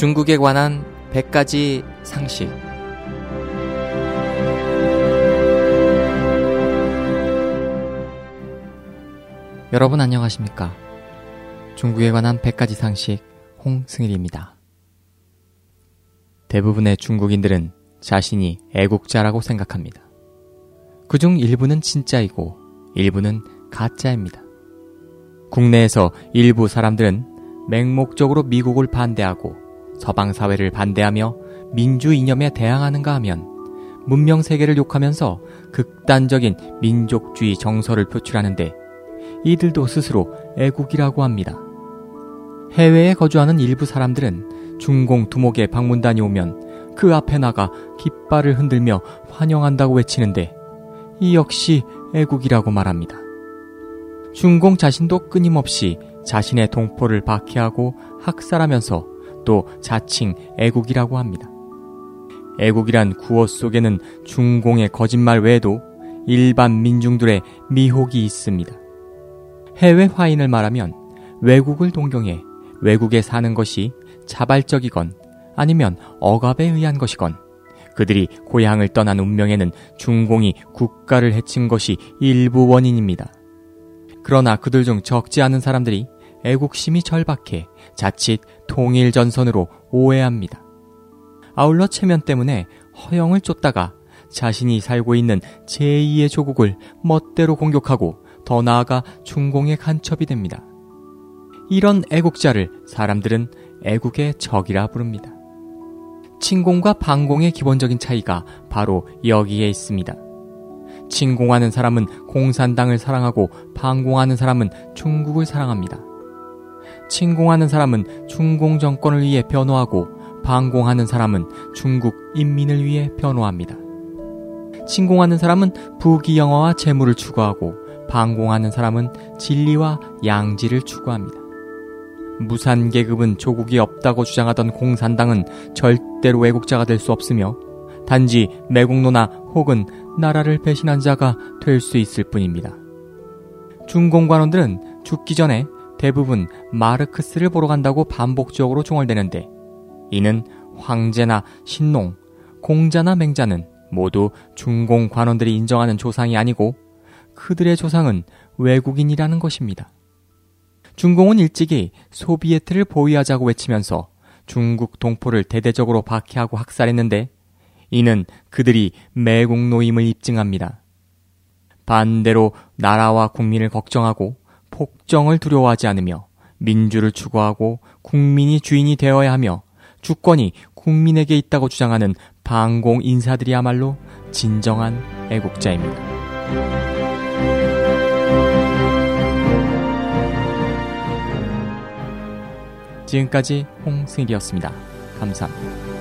중국에 관한 100가지 상식. 여러분 안녕하십니까? 중국에 관한 100가지 상식 홍승일입니다. 대부분의 중국인들은 자신이 애국자라고 생각합니다. 그중 일부는 진짜이고 일부는 가짜입니다. 국내에서 일부 사람들은 맹목적으로 미국을 반대하고 서방 사회를 반대하며 민주 이념에 대항하는가 하면 문명 세계를 욕하면서 극단적인 민족주의 정서를 표출하는데 이들도 스스로 애국이라고 합니다. 해외에 거주하는 일부 사람들은 중공 두목의 방문단이 오면 그 앞에 나가 깃발을 흔들며 환영한다고 외치는데 이 역시 애국이라고 말합니다. 중공 자신도 끊임없이 자신의 동포를 박해하고 학살하면서 또 자칭 애국이라고 합니다. 애국이란 구호 속에는 중공의 거짓말 외에도 일반 민중들의 미혹이 있습니다. 해외 화인을 말하면 외국을 동경해 외국에 사는 것이 자발적이건 아니면 억압에 의한 것이건 그들이 고향을 떠난 운명에는 중공이 국가를 해친 것이 일부 원인입니다. 그러나 그들 중 적지 않은 사람들이 애국심이 절박해 자칫 통일 전선으로 오해합니다. 아울러 체면 때문에 허영을 쫓다가 자신이 살고 있는 제2의 조국을 멋대로 공격하고 더 나아가 중공의 간첩이 됩니다. 이런 애국자를 사람들은 애국의 적이라 부릅니다. 침공과 반공의 기본적인 차이가 바로 여기에 있습니다. 침공하는 사람은 공산당을 사랑하고 반공하는 사람은 중국을 사랑합니다. 침공하는 사람은 중공 정권을 위해 변호하고 반공하는 사람은 중국 인민을 위해 변호합니다. 침공하는 사람은 부귀영화와 재물을 추구하고 반공하는 사람은 진리와 양지를 추구합니다. 무산 계급은 조국이 없다고 주장하던 공산당은 절대로 애국자가 될 수 없으며 단지 매국노나 혹은 나라를 배신한 자가 될 수 있을 뿐입니다. 중공관원들은 죽기 전에 대부분 마르크스를 보러 간다고 반복적으로 중얼대는데 이는 황제나 신농, 공자나 맹자는 모두 중공 관원들이 인정하는 조상이 아니고 그들의 조상은 외국인이라는 것입니다. 중공은 일찍이 소비에트를 보위하자고 외치면서 중국 동포를 대대적으로 박해하고 학살했는데 이는 그들이 매국노임을 입증합니다. 반대로 나라와 국민을 걱정하고 폭정을 두려워하지 않으며 민주를 추구하고 국민이 주인이 되어야 하며 주권이 국민에게 있다고 주장하는 반공 인사들이야말로 진정한 애국자입니다. 지금까지 홍승일이었습니다. 감사합니다.